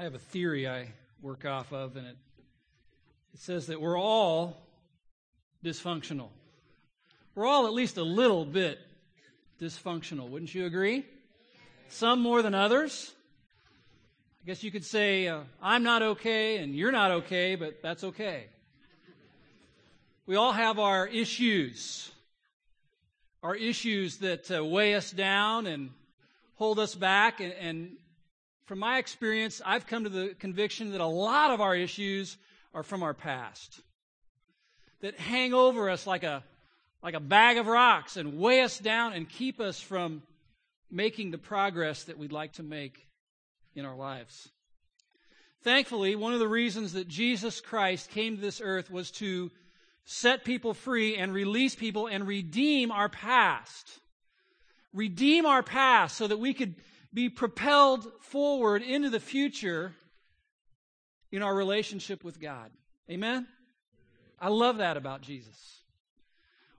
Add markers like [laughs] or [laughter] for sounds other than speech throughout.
I have a theory I work off of, and it, it says that we're all dysfunctional. We're all at least a little bit dysfunctional. Wouldn't you agree? Some more than others. I guess you could say, uh, I'm not okay and you're not okay, but that's okay. We all have our issues, our issues that uh, weigh us down and hold us back, and, and from my experience, I've come to the conviction that a lot of our issues are from our past, that hang over us like a, like a bag of rocks and weigh us down and keep us from making the progress that we'd like to make in our lives. Thankfully, one of the reasons that Jesus Christ came to this earth was to set people free and release people and redeem our past. Redeem our past so that we could be propelled forward into the future in our relationship with God. Amen? I love that about Jesus.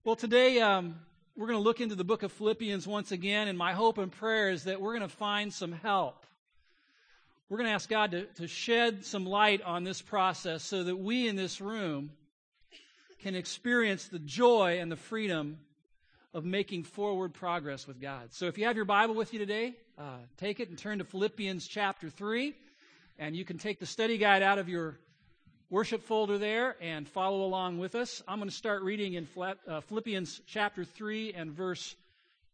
Well, today um, we're going to look into the book of Philippians once again, and my hope and prayer is that we're going to find some help. We're going to ask God to, to shed some light on this process so that we in this room can experience the joy and the freedom of making forward progress with God. So if you have your Bible with you today, uh, take it and turn to Philippians chapter 3. And you can take the study guide out of your worship folder there and follow along with us. I'm going to start reading in uh, Philippians chapter 3 and verse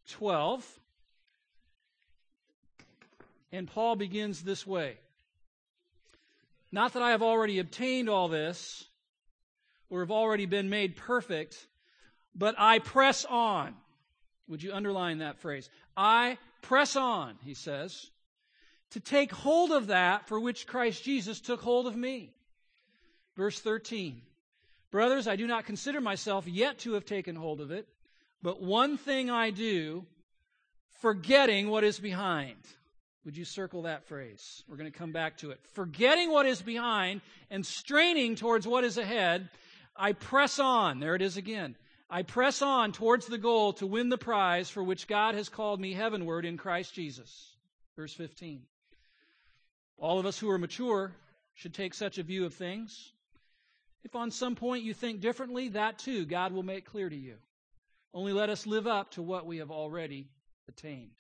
12. And Paul begins this way Not that I have already obtained all this or have already been made perfect but I press on. Would you underline that phrase? I press on, he says, to take hold of that for which Christ Jesus took hold of me. Verse 13. Brothers, I do not consider myself yet to have taken hold of it, but one thing I do, forgetting what is behind. Would you circle that phrase? We're going to come back to it. Forgetting what is behind and straining towards what is ahead, I press on. There it is again. I press on towards the goal to win the prize for which God has called me heavenward in Christ Jesus. Verse 15. All of us who are mature should take such a view of things. If on some point you think differently, that too God will make clear to you. Only let us live up to what we have already attained.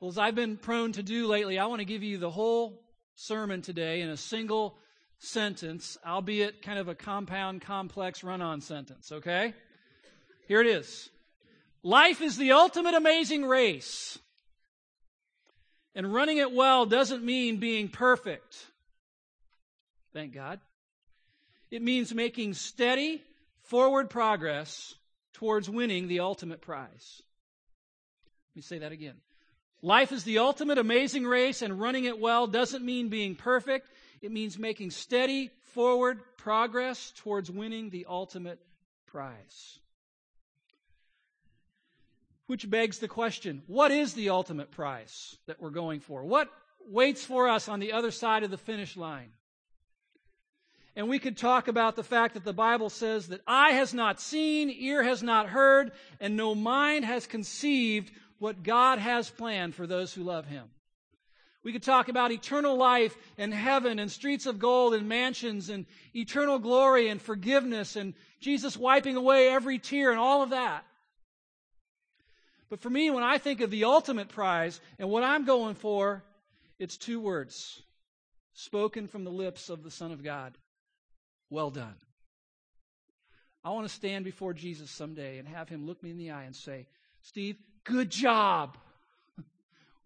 Well, as I've been prone to do lately, I want to give you the whole sermon today in a single sentence, albeit kind of a compound, complex run on sentence, okay? Here it is Life is the ultimate amazing race. And running it well doesn't mean being perfect. Thank God. It means making steady, forward progress towards winning the ultimate prize. Let me say that again. Life is the ultimate amazing race, and running it well doesn't mean being perfect. It means making steady, forward progress towards winning the ultimate prize. Which begs the question what is the ultimate prize that we're going for? What waits for us on the other side of the finish line? And we could talk about the fact that the Bible says that eye has not seen, ear has not heard, and no mind has conceived what God has planned for those who love Him. We could talk about eternal life and heaven and streets of gold and mansions and eternal glory and forgiveness and Jesus wiping away every tear and all of that. But for me, when I think of the ultimate prize and what I'm going for, it's two words spoken from the lips of the Son of God Well done. I want to stand before Jesus someday and have him look me in the eye and say, Steve, good job.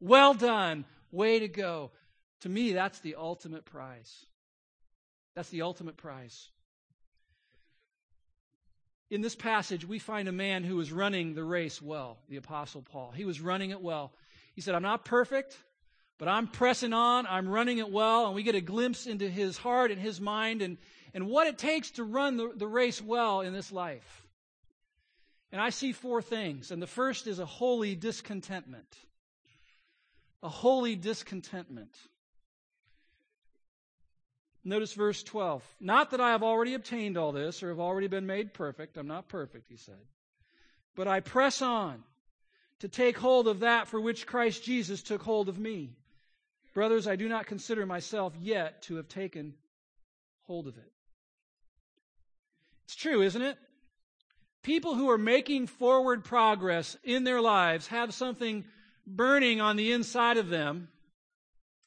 well done. Way to go. To me, that's the ultimate prize. That's the ultimate prize. In this passage, we find a man who was running the race well, the Apostle Paul. He was running it well. He said, I'm not perfect, but I'm pressing on, I'm running it well, and we get a glimpse into his heart and his mind and, and what it takes to run the, the race well in this life. And I see four things, and the first is a holy discontentment a holy discontentment. Notice verse 12. Not that I have already obtained all this or have already been made perfect. I'm not perfect, he said. But I press on to take hold of that for which Christ Jesus took hold of me. Brothers, I do not consider myself yet to have taken hold of it. It's true, isn't it? People who are making forward progress in their lives have something burning on the inside of them,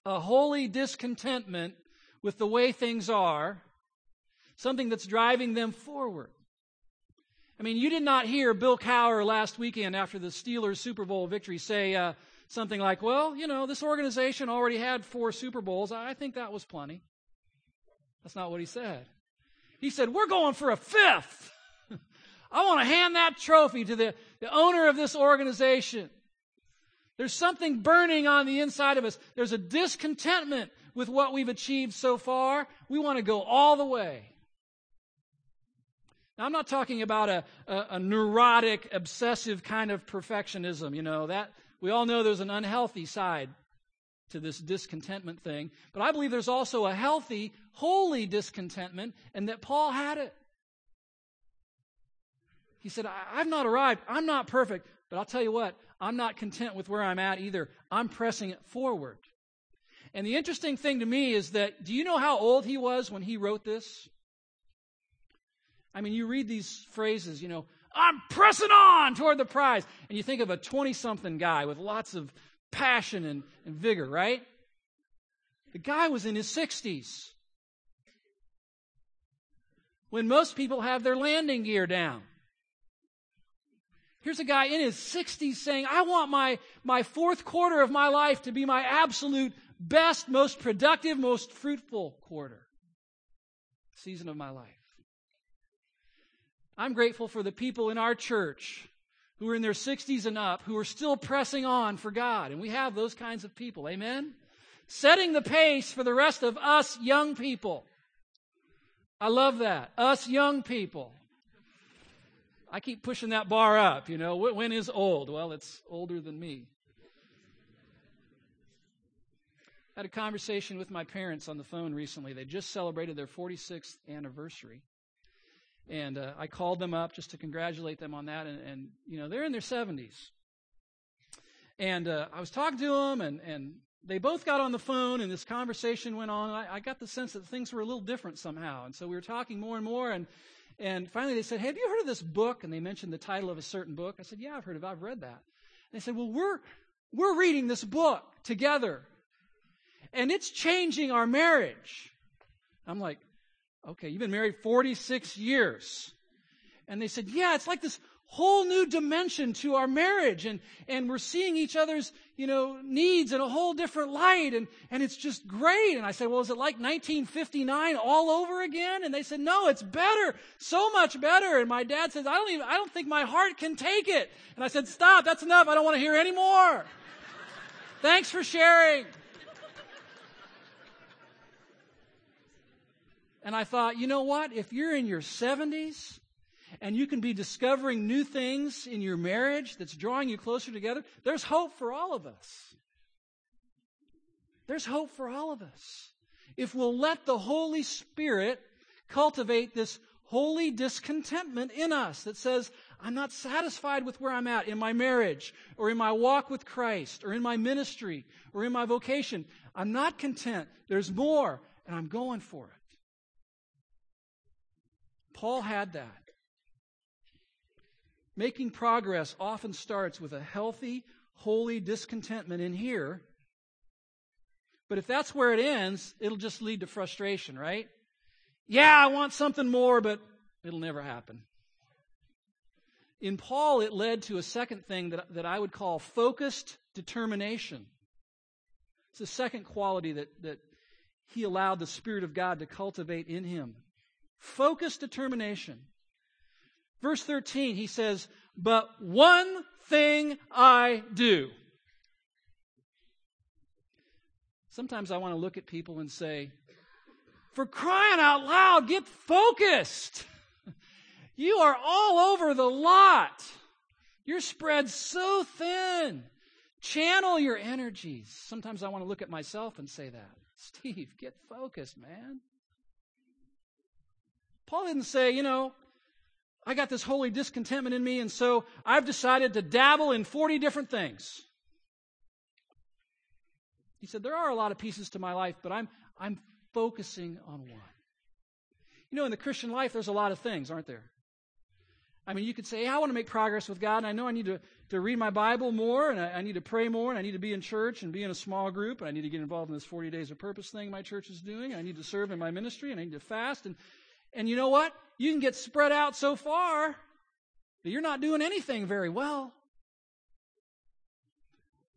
a holy discontentment with the way things are, something that's driving them forward. I mean, you did not hear Bill Cowher last weekend after the Steelers Super Bowl victory say uh, something like, well, you know, this organization already had four Super Bowls. I think that was plenty. That's not what he said. He said, we're going for a fifth. [laughs] I want to hand that trophy to the, the owner of this organization. There's something burning on the inside of us. There's a discontentment with what we've achieved so far. We want to go all the way. Now, I'm not talking about a, a, a, neurotic, obsessive kind of perfectionism. You know, that we all know there's an unhealthy side to this discontentment thing. But I believe there's also a healthy, holy discontentment, and that Paul had it. He said, I've not arrived. I'm not perfect. But I'll tell you what, I'm not content with where I'm at either. I'm pressing it forward. And the interesting thing to me is that, do you know how old he was when he wrote this? I mean, you read these phrases, you know, I'm pressing on toward the prize. And you think of a 20 something guy with lots of passion and, and vigor, right? The guy was in his 60s. When most people have their landing gear down. Here's a guy in his 60s saying, I want my, my fourth quarter of my life to be my absolute best, most productive, most fruitful quarter, season of my life. I'm grateful for the people in our church who are in their 60s and up who are still pressing on for God. And we have those kinds of people. Amen? Setting the pace for the rest of us young people. I love that. Us young people. I keep pushing that bar up, you know. When is old? Well, it's older than me. I had a conversation with my parents on the phone recently. They just celebrated their 46th anniversary. And uh, I called them up just to congratulate them on that. And, and you know, they're in their 70s. And uh, I was talking to them, and, and they both got on the phone, and this conversation went on. I, I got the sense that things were a little different somehow. And so we were talking more and more. And and finally, they said, hey, Have you heard of this book? And they mentioned the title of a certain book. I said, Yeah, I've heard of it. I've read that. And they said, Well, we're, we're reading this book together, and it's changing our marriage. I'm like, Okay, you've been married 46 years. And they said, Yeah, it's like this whole new dimension to our marriage and, and we're seeing each other's, you know, needs in a whole different light and, and it's just great. And I said, well, is it like 1959 all over again? And they said, no, it's better, so much better. And my dad says, I don't even, I don't think my heart can take it. And I said, stop, that's enough. I don't want to hear any more. Thanks for sharing. And I thought, you know what? If you're in your 70s and you can be discovering new things in your marriage that's drawing you closer together, there's hope for all of us. There's hope for all of us. If we'll let the Holy Spirit cultivate this holy discontentment in us that says, I'm not satisfied with where I'm at in my marriage or in my walk with Christ or in my ministry or in my vocation. I'm not content. There's more, and I'm going for it. Paul had that. Making progress often starts with a healthy, holy discontentment in here. But if that's where it ends, it'll just lead to frustration, right? Yeah, I want something more, but it'll never happen. In Paul, it led to a second thing that, that I would call focused determination. It's the second quality that, that he allowed the Spirit of God to cultivate in him. Focused determination. Verse 13, he says, But one thing I do. Sometimes I want to look at people and say, For crying out loud, get focused. You are all over the lot. You're spread so thin. Channel your energies. Sometimes I want to look at myself and say that. [laughs] Steve, get focused, man. Paul didn't say, you know, I got this holy discontentment in me, and so I've decided to dabble in 40 different things. He said, There are a lot of pieces to my life, but I'm, I'm focusing on one. You know, in the Christian life, there's a lot of things, aren't there? I mean, you could say, hey, I want to make progress with God, and I know I need to, to read my Bible more, and I, I, need to pray more, and I need to be in church and be in a small group, and I need to get involved in this 40 days of purpose thing my church is doing, and I need to serve in my ministry, and I need to fast. And, and you know what? You can get spread out so far that you're not doing anything very well.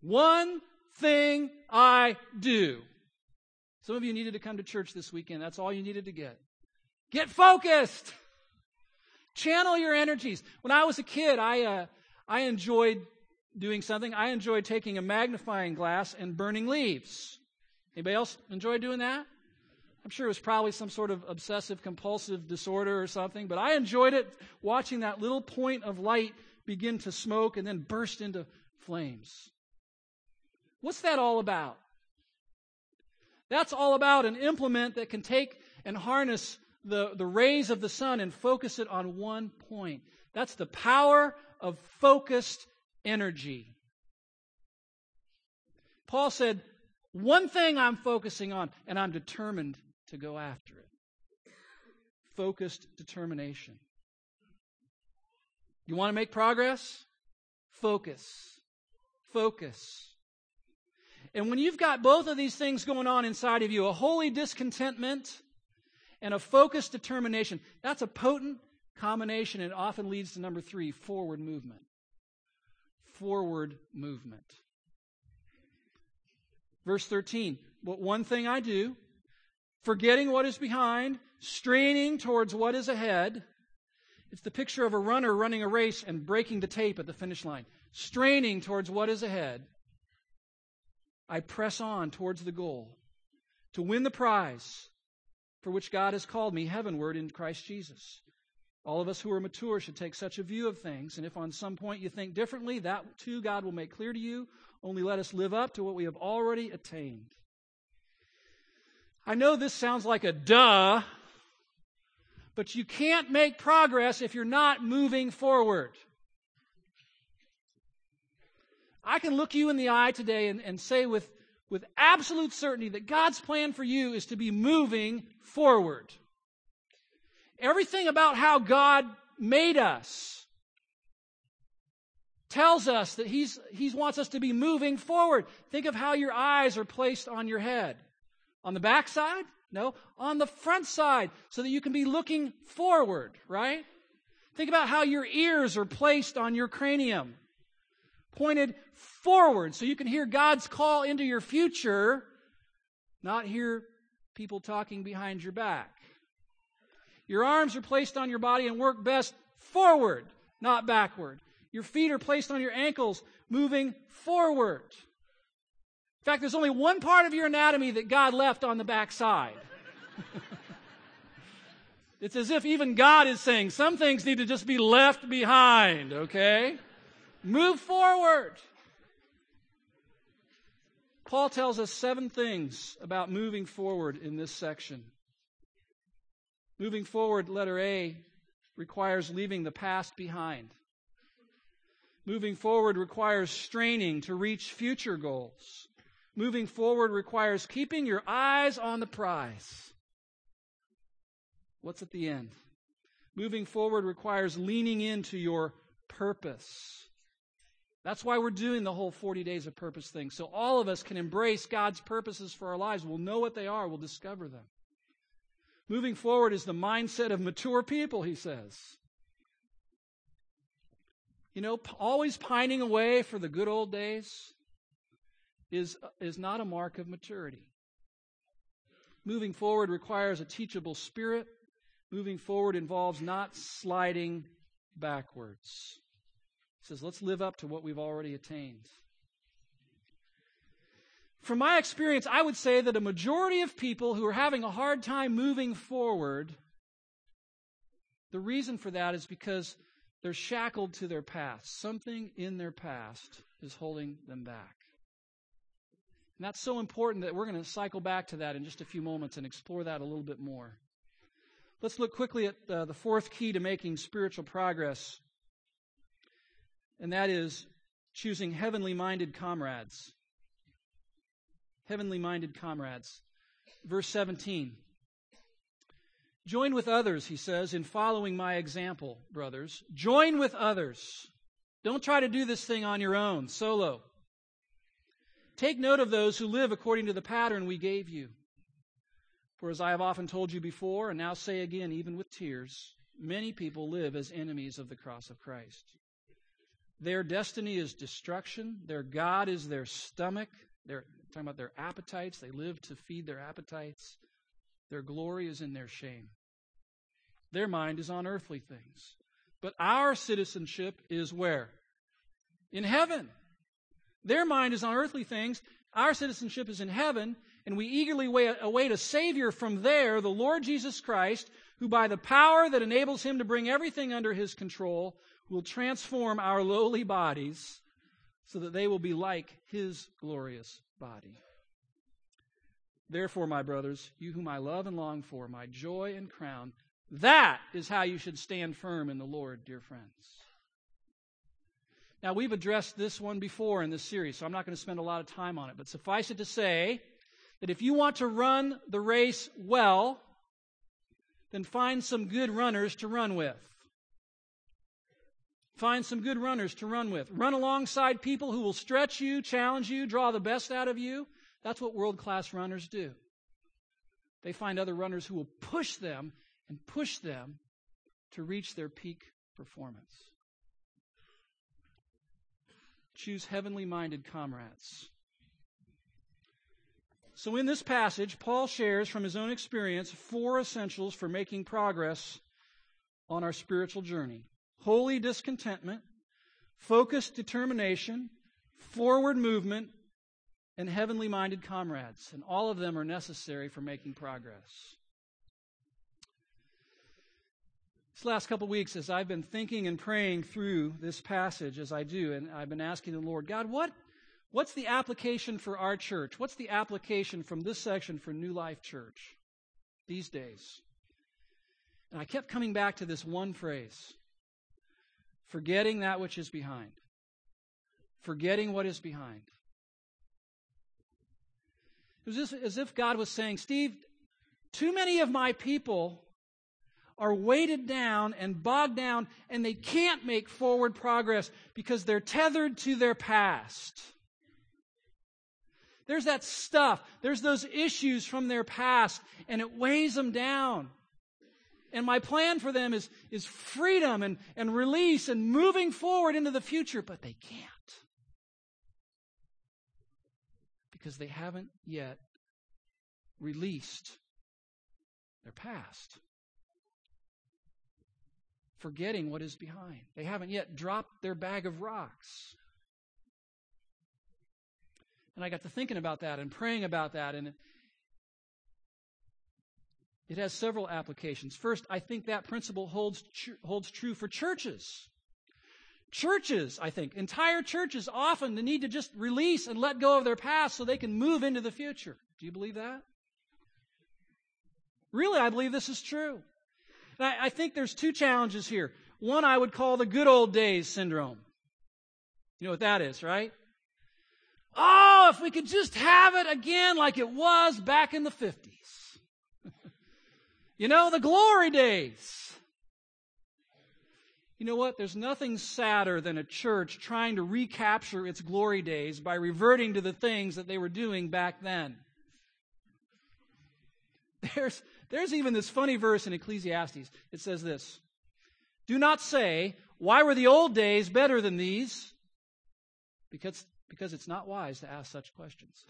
One thing I do. Some of you needed to come to church this weekend. That's all you needed to get. Get focused. Channel your energies. When I was a kid, I, uh, I enjoyed doing something. I enjoyed taking a magnifying glass and burning leaves. Anybody else enjoy doing that? I'm sure it was probably some sort of obsessive compulsive disorder or something, but I enjoyed it watching that little point of light begin to smoke and then burst into flames. What's that all about? That's all about an implement that can take and harness the, the rays of the sun and focus it on one point. That's the power of focused energy. Paul said, One thing I'm focusing on, and I'm determined to go after it. Focused determination. You want to make progress? Focus. Focus. And when you've got both of these things going on inside of you, a holy discontentment and a focused determination. That's a potent combination and often leads to number three forward movement. Forward movement. Verse 13. But one thing I do, forgetting what is behind, straining towards what is ahead. It's the picture of a runner running a race and breaking the tape at the finish line. Straining towards what is ahead. I press on towards the goal to win the prize for which God has called me heavenward in Christ Jesus. All of us who are mature should take such a view of things, and if on some point you think differently, that too God will make clear to you. Only let us live up to what we have already attained. I know this sounds like a duh, but you can't make progress if you're not moving forward. I can look you in the eye today and, and say with with absolute certainty that God's plan for you is to be moving forward. Everything about how God made us tells us that he's, He wants us to be moving forward. Think of how your eyes are placed on your head. On the back side? No, on the front side, so that you can be looking forward, right? Think about how your ears are placed on your cranium, pointed forward so you can hear God's call into your future, not hear people talking behind your back. Your arms are placed on your body and work best forward, not backward. Your feet are placed on your ankles, moving forward. In fact, there's only one part of your anatomy that God left on the backside. [laughs] it's as if even God is saying some things need to just be left behind, okay? Move forward. Paul tells us seven things about moving forward in this section. Moving forward, letter A, requires leaving the past behind. Moving forward requires straining to reach future goals. Moving forward requires keeping your eyes on the prize. What's at the end? Moving forward requires leaning into your purpose. That's why we're doing the whole 40 days of purpose thing. So all of us can embrace God's purposes for our lives. We'll know what they are, we'll discover them. Moving forward is the mindset of mature people, he says. You know, always pining away for the good old days is, is not a mark of maturity. Moving forward requires a teachable spirit. Moving forward involves not sliding backwards He says, let's live up to what we've already attained. From my experience, I would say that a majority of people who are having a hard time moving forward, the reason for that is because they're shackled to their past. Something in their past is holding them back. And that's so important that we're going to cycle back to that in just a few moments and explore that a little bit more. Let's look quickly at uh, the fourth key to making spiritual progress and that is choosing heavenly minded comrades. heavenly minded comrades. Verse 17. Join with others, he says, in following my example, brothers. Join with others. Don't try to do this thing on your own, solo. Take note of those who live according to the pattern we gave you. For as I have often told you before, and now say again, even with tears, many people live as enemies of the cross of Christ. Their destiny is destruction. Their God is their stomach. They're talking about their appetites. They live to feed their appetites. Their glory is in their shame. Their mind is on earthly things. But our citizenship is where? In heaven. Their mind is on earthly things. Our citizenship is in heaven, and we eagerly await a Savior from there, the Lord Jesus Christ, who by the power that enables him to bring everything under his control will transform our lowly bodies so that they will be like his glorious body. Therefore, my brothers, you whom I love and long for, my joy and crown, that is how you should stand firm in the Lord, dear friends. Now, we've addressed this one before in this series, so I'm not going to spend a lot of time on it, but suffice it to say that if you want to run the race well, then find some good runners to run with. Find some good runners to run with. Run alongside people who will stretch you, challenge you, draw the best out of you. That's what world class runners do. They find other runners who will push them and push them to reach their peak performance. Choose heavenly minded comrades. So, in this passage, Paul shares from his own experience four essentials for making progress on our spiritual journey holy discontentment, focused determination, forward movement, and heavenly minded comrades. And all of them are necessary for making progress. This last couple weeks, as I've been thinking and praying through this passage, as I do, and I've been asking the Lord, God, what, what's the application for our church? What's the application from this section for New Life Church these days? And I kept coming back to this one phrase forgetting that which is behind. Forgetting what is behind. It was as if God was saying, Steve, too many of my people are weighted down and bogged down, and they can't make forward progress because they're tethered to their past. There's that stuff, there's those issues from their past, and it weighs them down. And my plan for them is, is freedom and, and release and moving forward into the future, but they can't. Because they haven't yet released their past. Forgetting what is behind. They haven't yet dropped their bag of rocks. And I got to thinking about that and praying about that, and it has several applications. First, I think that principle holds, holds true for churches. Churches, I think, entire churches often need to just release and let go of their past so they can move into the future. Do you believe that? Really, I believe this is true. I, think there's two challenges here. One I would call the good old days syndrome. You know what that is, right? Oh, if we could just have it again like it was back in the 50s. [laughs] You know, the glory days. You know what? There's nothing sadder than a church trying to recapture its glory days by reverting to the things that they were doing back then. [laughs] There's, there's even this funny verse in Ecclesiastes. It says this Do not say, Why were the old days better than these? Because, because it's not wise to ask such questions.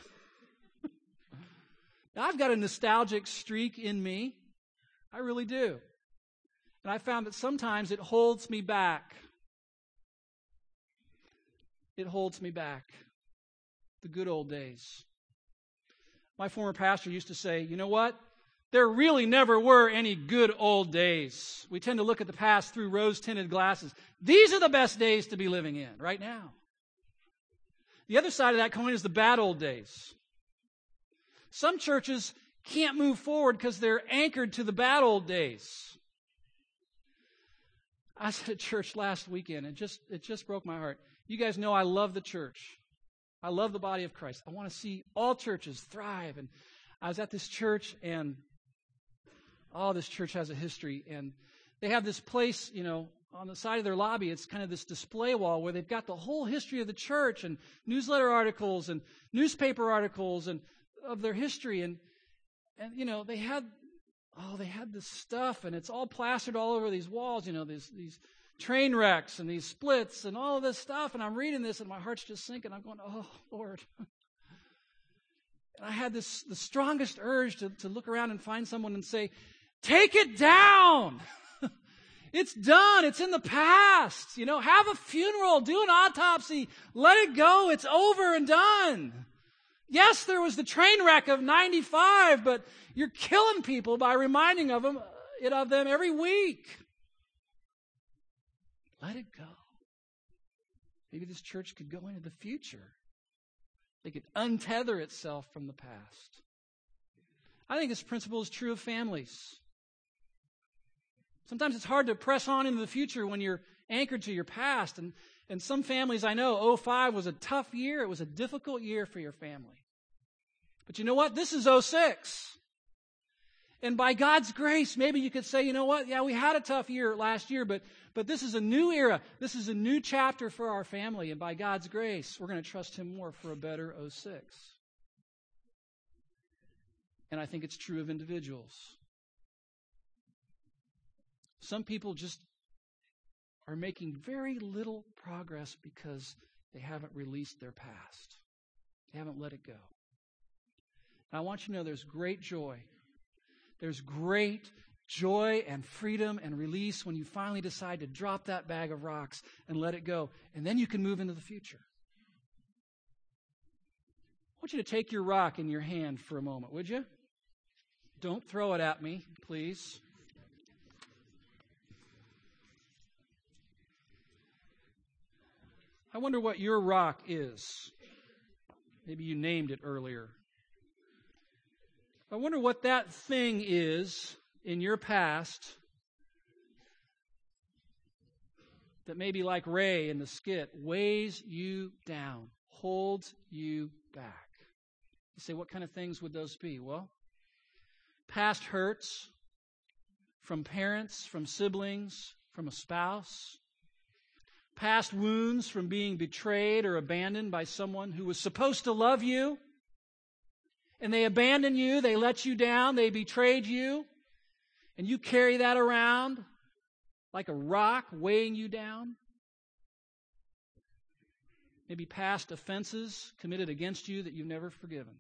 [laughs] now, I've got a nostalgic streak in me. I really do. And I found that sometimes it holds me back. It holds me back. The good old days. My former pastor used to say, you know what? There really never were any good old days. We tend to look at the past through rose tinted glasses. These are the best days to be living in right now. The other side of that coin is the bad old days. Some churches can't move forward because they're anchored to the bad old days. I was at church last weekend and just it just broke my heart. You guys know I love the church. I love the body of Christ. I want to see all churches thrive. And I was at this church, and oh, this church has a history. And they have this place, you know, on the side of their lobby. It's kind of this display wall where they've got the whole history of the church and newsletter articles and newspaper articles and of their history. And, and you know, they had, oh, they had this stuff, and it's all plastered all over these walls, you know, these, these train wrecks and these splits and all of this stuff. And I'm reading this, and my heart's just sinking. I'm going, oh, [laughs] Lord. And I had this the strongest urge to, to look around and find someone and say, Take it down. [laughs] it's done. It's in the past. You know, have a funeral, do an autopsy, let it go. It's over and done. Yes, there was the train wreck of 95, but you're killing people by reminding of them, it of them every week. Let it go. Maybe this church could go into the future it could untether itself from the past. I think this principle is true of families. Sometimes it's hard to press on into the future when you're anchored to your past. And, and some families I know, 05 was a tough year. It was a difficult year for your family. But you know what? This is 06. And by God's grace, maybe you could say, you know what? Yeah, we had a tough year last year, but but this is a new era. This is a new chapter for our family. And by God's grace, we're going to trust Him more for a better 06. And I think it's true of individuals. Some people just are making very little progress because they haven't released their past, they haven't let it go. And I want you to know there's great joy. There's great joy and freedom and release when you finally decide to drop that bag of rocks and let it go. And then you can move into the future. I want you to take your rock in your hand for a moment, would you? Don't throw it at me, please. I wonder what your rock is. Maybe you named it earlier. I wonder what that thing is in your past that maybe like Ray in the skit weighs you down, holds you back. You say, what kind of things would those be? Well, past hurts from parents, from siblings, from a spouse, past wounds from being betrayed or abandoned by someone who was supposed to love you. And they abandoned you, they let you down, they betrayed you and you carry that around like a rock weighing you down? Maybe past offenses committed against you that you've never forgiven.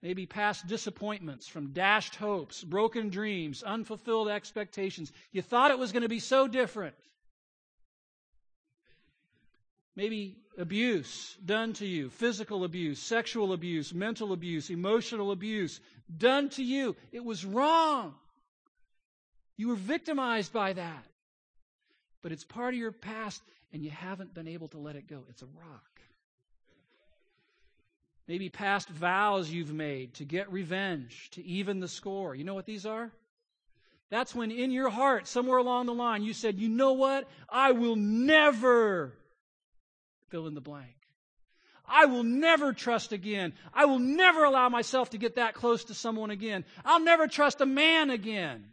Maybe past disappointments from dashed hopes, broken dreams, unfulfilled expectations. You thought it was going to be so different. Maybe abuse done to you, physical abuse, sexual abuse, mental abuse, emotional abuse done to you. It was wrong. You were victimized by that. But it's part of your past and you haven't been able to let it go. It's a rock. Maybe past vows you've made to get revenge, to even the score. You know what these are? That's when in your heart, somewhere along the line, you said, you know what? I will never fill in the blank. I will never trust again. I will never allow myself to get that close to someone again. I'll never trust a man again.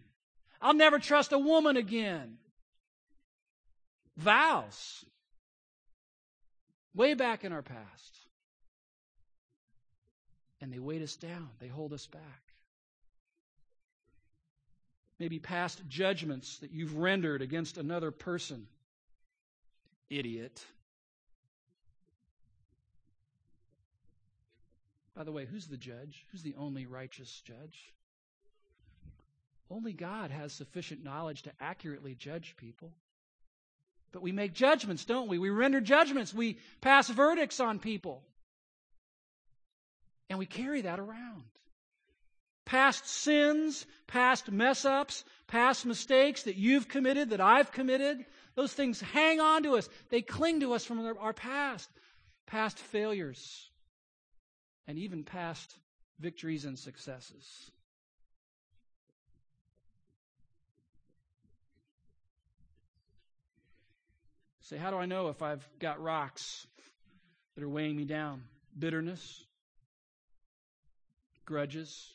I'll never trust a woman again. Vows. Way back in our past. And they weight us down, they hold us back. Maybe past judgments that you've rendered against another person. Idiot. By the way, who's the judge? Who's the only righteous judge? Only God has sufficient knowledge to accurately judge people. But we make judgments, don't we? We render judgments. We pass verdicts on people. And we carry that around. Past sins, past mess ups, past mistakes that you've committed, that I've committed, those things hang on to us. They cling to us from our past. Past failures, and even past victories and successes. Say, how do I know if I've got rocks that are weighing me down bitterness, grudges,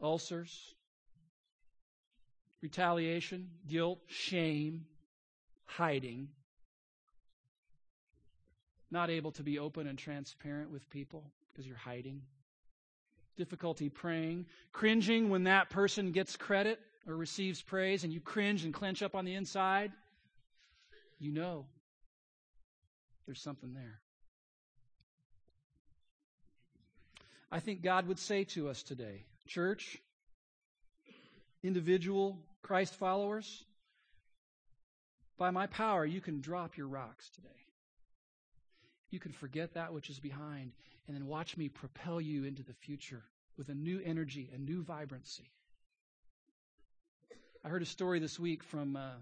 ulcers, retaliation, guilt, shame, hiding, not able to be open and transparent with people because you're hiding, difficulty praying, cringing when that person gets credit or receives praise and you cringe and clench up on the inside, you know there's something there. I think God would say to us today, church, individual Christ followers, by my power, you can drop your rocks today. You can forget that which is behind and then watch me propel you into the future with a new energy, a new vibrancy. I heard a story this week from, uh,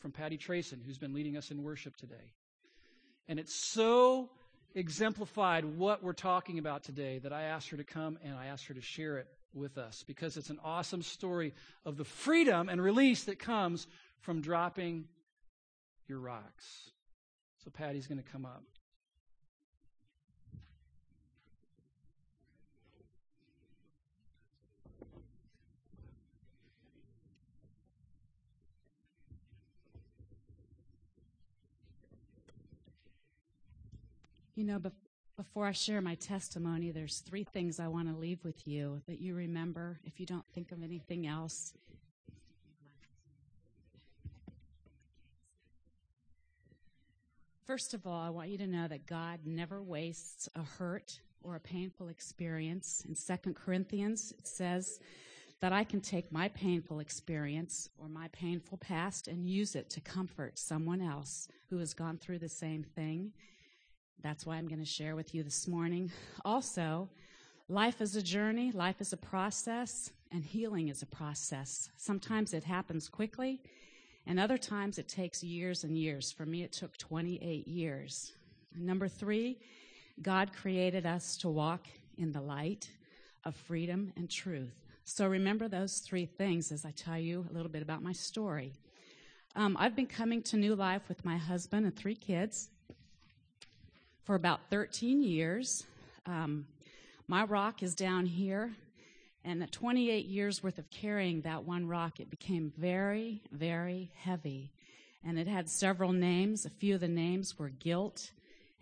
from Patty Trayson, who's been leading us in worship today. And it's so exemplified what we're talking about today that I asked her to come and I asked her to share it with us because it's an awesome story of the freedom and release that comes from dropping your rocks. So Patty's going to come up. You know, before I share my testimony, there's three things I want to leave with you that you remember if you don't think of anything else. First of all, I want you to know that God never wastes a hurt or a painful experience. In 2 Corinthians, it says that I can take my painful experience or my painful past and use it to comfort someone else who has gone through the same thing that's why I'm going to share with you this morning. Also, life is a journey, life is a process, and healing is a process. Sometimes it happens quickly, and other times it takes years and years. For me, it took 28 years. Number three, God created us to walk in the light of freedom and truth. So remember those three things as I tell you a little bit about my story. Um, I've been coming to New Life with my husband and three kids for about 13 years. Um, my rock is down here, and at 28 years worth of carrying that one rock, it became very, very heavy. And it had several names. A few of the names were guilt,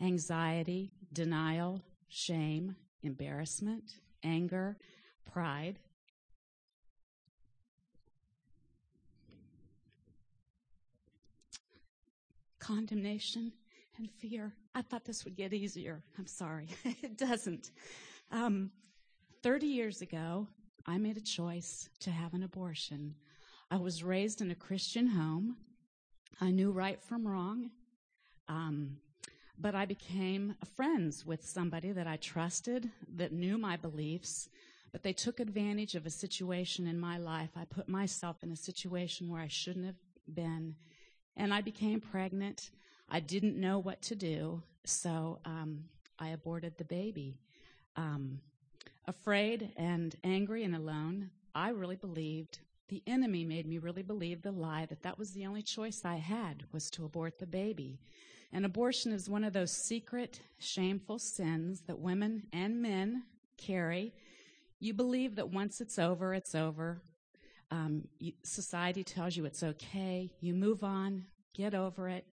anxiety, denial, shame, embarrassment, anger, pride. Condemnation, and fear. I thought this would get easier. I'm sorry. [laughs] it doesn't. Um, 30 years ago, I made a choice to have an abortion. I was raised in a Christian home. I knew right from wrong. Um, but I became friends with somebody that I trusted, that knew my beliefs, but they took advantage of a situation in my life. I put myself in a situation where I shouldn't have been, and I became pregnant. I didn't know what to do, so um, I aborted the baby. Um, afraid and angry and alone, I really believed the enemy made me really believe the lie that that was the only choice I had was to abort the baby. And abortion is one of those secret, shameful sins that women and men carry. You believe that once it's over, it's over. Um, you, society tells you it's okay. You move on, get over it.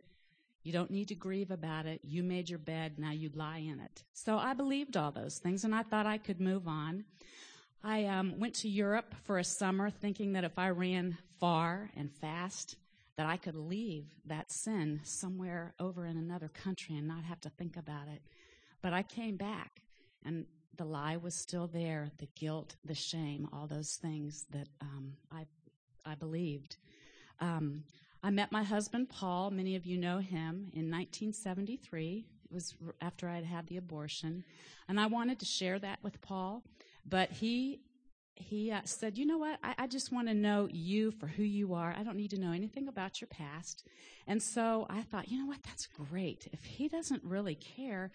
You don't need to grieve about it. You made your bed, now you lie in it. So I believed all those things and I thought I could move on. I um, went to Europe for a summer thinking that if I ran far and fast, that I could leave that sin somewhere over in another country and not have to think about it. But I came back and the lie was still there, the guilt, the shame, all those things that um, I, I believed. Um, I met my husband, Paul. Many of you know him in 1973. It was after I had had the abortion. And I wanted to share that with Paul, but he he uh, said, You know what? I, I just want to know you for who you are. I don't need to know anything about your past. And so I thought, You know what? That's great. If he doesn't really care,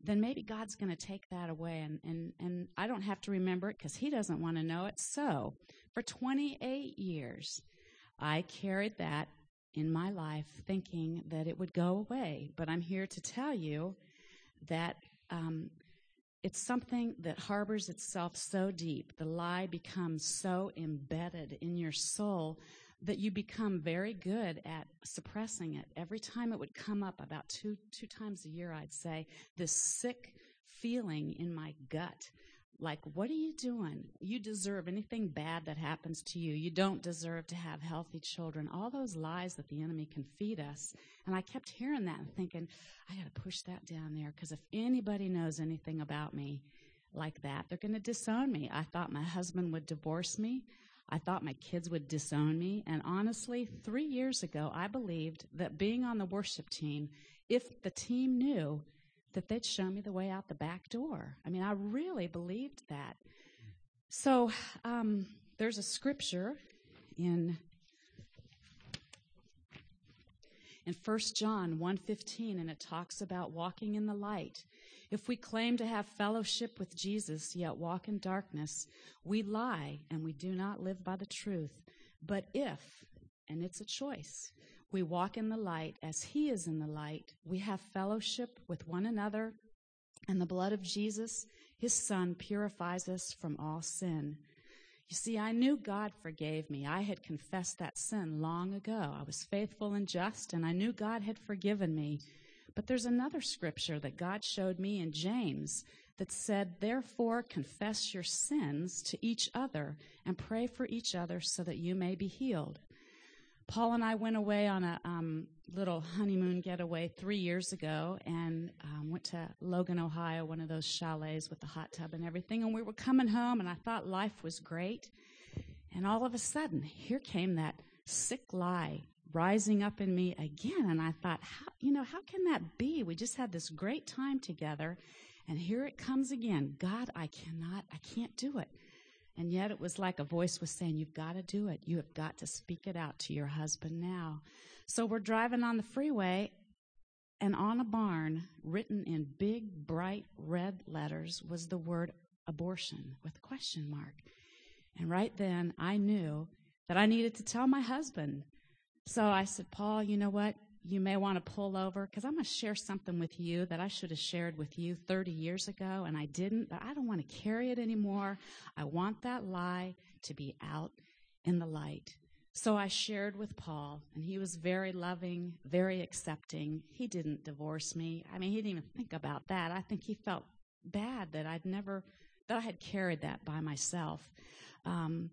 then maybe God's going to take that away. And, and, and I don't have to remember it because he doesn't want to know it. So for 28 years, I carried that in my life thinking that it would go away. But I'm here to tell you that um, it's something that harbors itself so deep. The lie becomes so embedded in your soul that you become very good at suppressing it. Every time it would come up, about two two times a year, I'd say this sick feeling in my gut like, what are you doing? You deserve anything bad that happens to you. You don't deserve to have healthy children. All those lies that the enemy can feed us. And I kept hearing that and thinking, I got to push that down there because if anybody knows anything about me like that, they're going to disown me. I thought my husband would divorce me. I thought my kids would disown me. And honestly, three years ago, I believed that being on the worship team, if the team knew that they'd show me the way out the back door. I mean, I really believed that. So um, there's a scripture in in 1 John 1:15 and it talks about walking in the light. If we claim to have fellowship with Jesus yet walk in darkness, we lie and we do not live by the truth. But if, and it's a choice, we walk in the light as He is in the light. We have fellowship with one another, and the blood of Jesus, His Son, purifies us from all sin. You see, I knew God forgave me. I had confessed that sin long ago. I was faithful and just, and I knew God had forgiven me. But there's another scripture that God showed me in James that said, Therefore, confess your sins to each other and pray for each other so that you may be healed. Paul and I went away on a um, little honeymoon getaway three years ago and um, went to Logan, Ohio, one of those chalets with the hot tub and everything. And we were coming home, and I thought life was great. And all of a sudden, here came that sick lie rising up in me again. And I thought, how, you know, how can that be? We just had this great time together, and here it comes again. God, I cannot, I can't do it. And yet it was like a voice was saying, You've got to do it. You have got to speak it out to your husband now. So we're driving on the freeway, and on a barn, written in big, bright red letters, was the word abortion with a question mark. And right then, I knew that I needed to tell my husband. So I said, Paul, you know what? You may want to pull over because I'm going to share something with you that I should have shared with you 30 years ago and I didn't, but I don't want to carry it anymore. I want that lie to be out in the light. So I shared with Paul, and he was very loving, very accepting. He didn't divorce me. I mean, he didn't even think about that. I think he felt bad that I'd never, that I had carried that by myself. Um,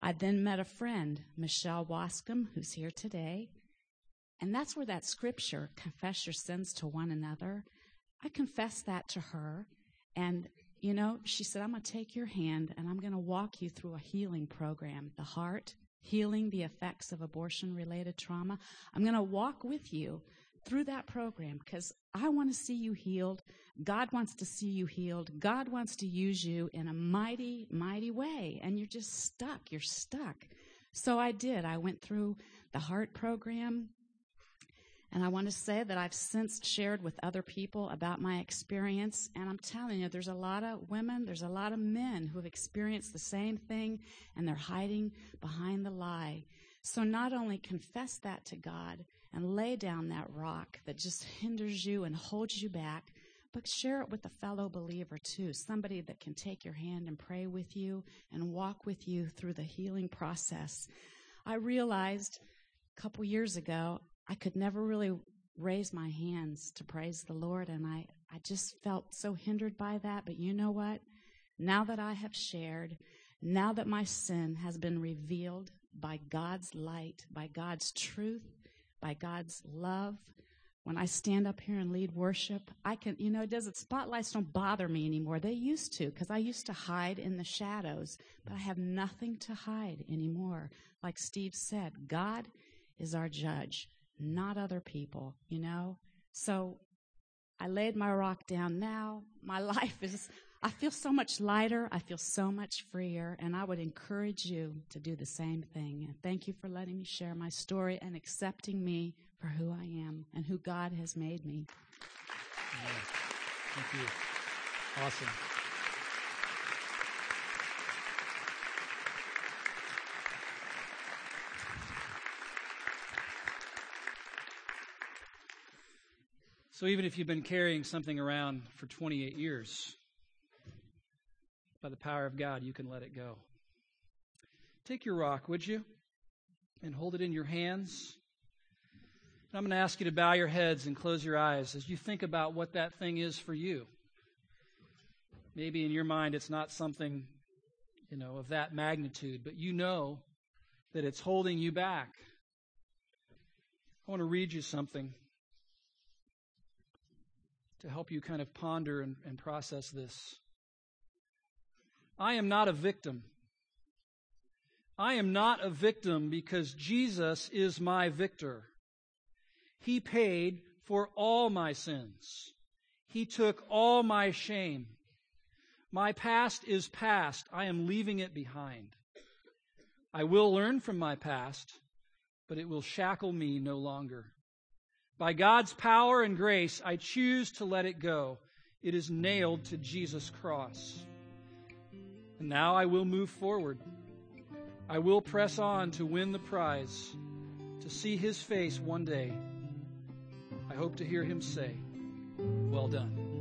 I then met a friend, Michelle Wascom, who's here today. And that's where that scripture, confess your sins to one another, I confessed that to her. And, you know, she said, I'm going to take your hand and I'm going to walk you through a healing program. The heart, healing the effects of abortion related trauma. I'm going to walk with you through that program because I want to see you healed. God wants to see you healed. God wants to use you in a mighty, mighty way. And you're just stuck. You're stuck. So I did. I went through the heart program, and I want to say that I've since shared with other people about my experience. And I'm telling you, there's a lot of women, there's a lot of men who have experienced the same thing and they're hiding behind the lie. So not only confess that to God and lay down that rock that just hinders you and holds you back, but share it with a fellow believer too, somebody that can take your hand and pray with you and walk with you through the healing process. I realized a couple years ago I could never really raise my hands to praise the Lord, and I, I just felt so hindered by that. But you know what? Now that I have shared, now that my sin has been revealed by God's light, by God's truth, by God's love, when I stand up here and lead worship, I can, you know, does it spotlights don't bother me anymore. They used to, because I used to hide in the shadows, but I have nothing to hide anymore. Like Steve said, God is our judge not other people, you know? So I laid my rock down now. My [laughs] life is, I feel so much lighter. I feel so much freer. And I would encourage you to do the same thing. And thank you for letting me share my story and accepting me for who I am and who God has made me. Thank you. Awesome. So even if you've been carrying something around for 28 years, by the power of God, you can let it go. Take your rock, would you? And hold it in your hands. And I'm going to ask you to bow your heads and close your eyes as you think about what that thing is for you. Maybe in your mind it's not something, you know, of that magnitude, but you know that it's holding you back. I want to read you something to help you kind of ponder and, and process this. I am not a victim. I am not a victim because Jesus is my victor. He paid for all my sins. He took all my shame. My past is past. I am leaving it behind. I will learn from my past, but it will shackle me no longer. By God's power and grace, I choose to let it go. It is nailed to Jesus' cross. And now I will move forward. I will press on to win the prize, to see his face one day. I hope to hear him say, Well done.